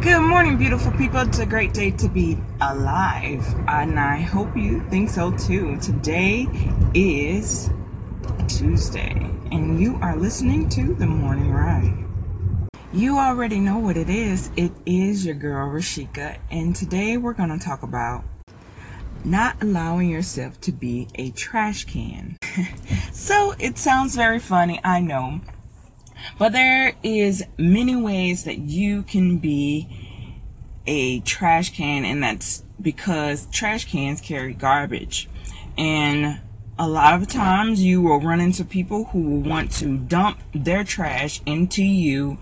Good morning, beautiful people. It's a great day to be alive, and I hope you think so too. Today is Tuesday, and you are listening to the morning ride. You already know what it is. It is your girl Rashika, and today we're going to talk about not allowing yourself to be a trash can. so it sounds very funny, I know. But there is many ways that you can be a trash can and that's because trash cans carry garbage. And a lot of times you will run into people who will want to dump their trash into you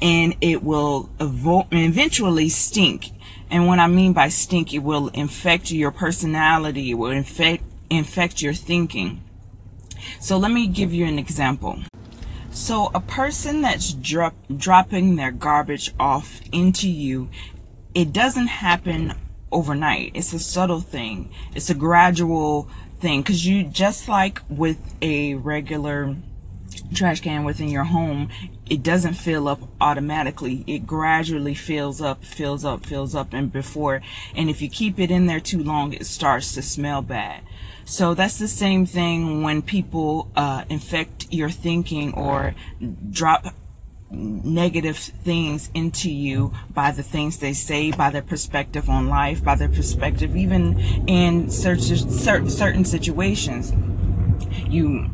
and it will eventually stink. And what I mean by stink, it will infect your personality, it will infect, infect your thinking. So let me give you an example. So a person that's drop, dropping their garbage off into you, it doesn't happen overnight. It's a subtle thing. It's a gradual thing because you just like with a regular trash can within your home, it doesn't fill up automatically. It gradually fills up, fills up, fills up, and before, and if you keep it in there too long, it starts to smell bad. So that's the same thing when people uh, infect your thinking or drop negative things into you by the things they say, by their perspective on life, by their perspective even in certain certain situations. You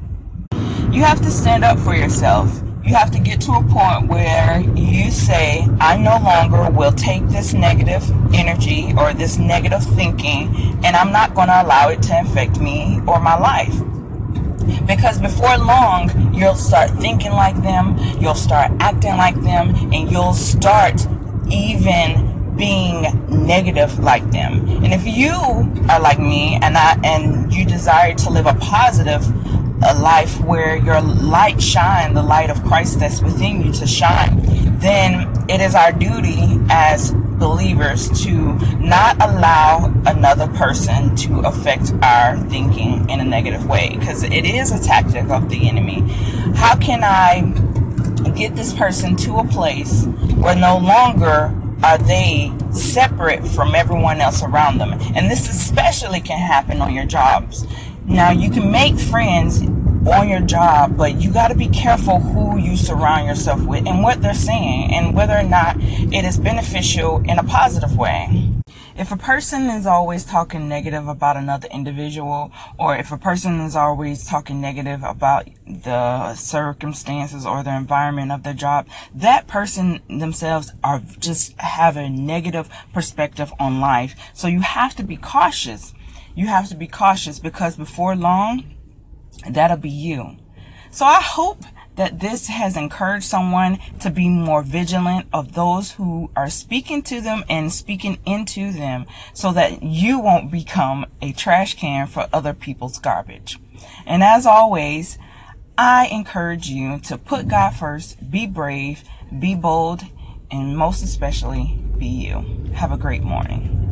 you have to stand up for yourself you have to get to a point where you say, I no longer will take this negative energy or this negative thinking, and I'm not going to allow it to infect me or my life. Because before long, you'll start thinking like them, you'll start acting like them, and you'll start even being negative like them. And if you are like me and I and you desire to live a positive a life where your light shine, the light of Christ that's within you to shine, then it is our duty as believers to not allow another person to affect our thinking in a negative way because it is a tactic of the enemy. How can I get this person to a place where no longer are they separate from everyone else around them? And this especially can happen on your jobs. Now, you can make friends on your job, but you got to be careful who you surround yourself with and what they're saying and whether or not it is beneficial in a positive way. If a person is always talking negative about another individual, or if a person is always talking negative about the circumstances or the environment of their job, that person themselves are just have a negative perspective on life. So you have to be cautious you have to be cautious because before long, that'll be you. So I hope that this has encouraged someone to be more vigilant of those who are speaking to them and speaking into them so that you won't become a trash can for other people's garbage. And as always, I encourage you to put God first, be brave, be bold, and most especially be you. Have a great morning.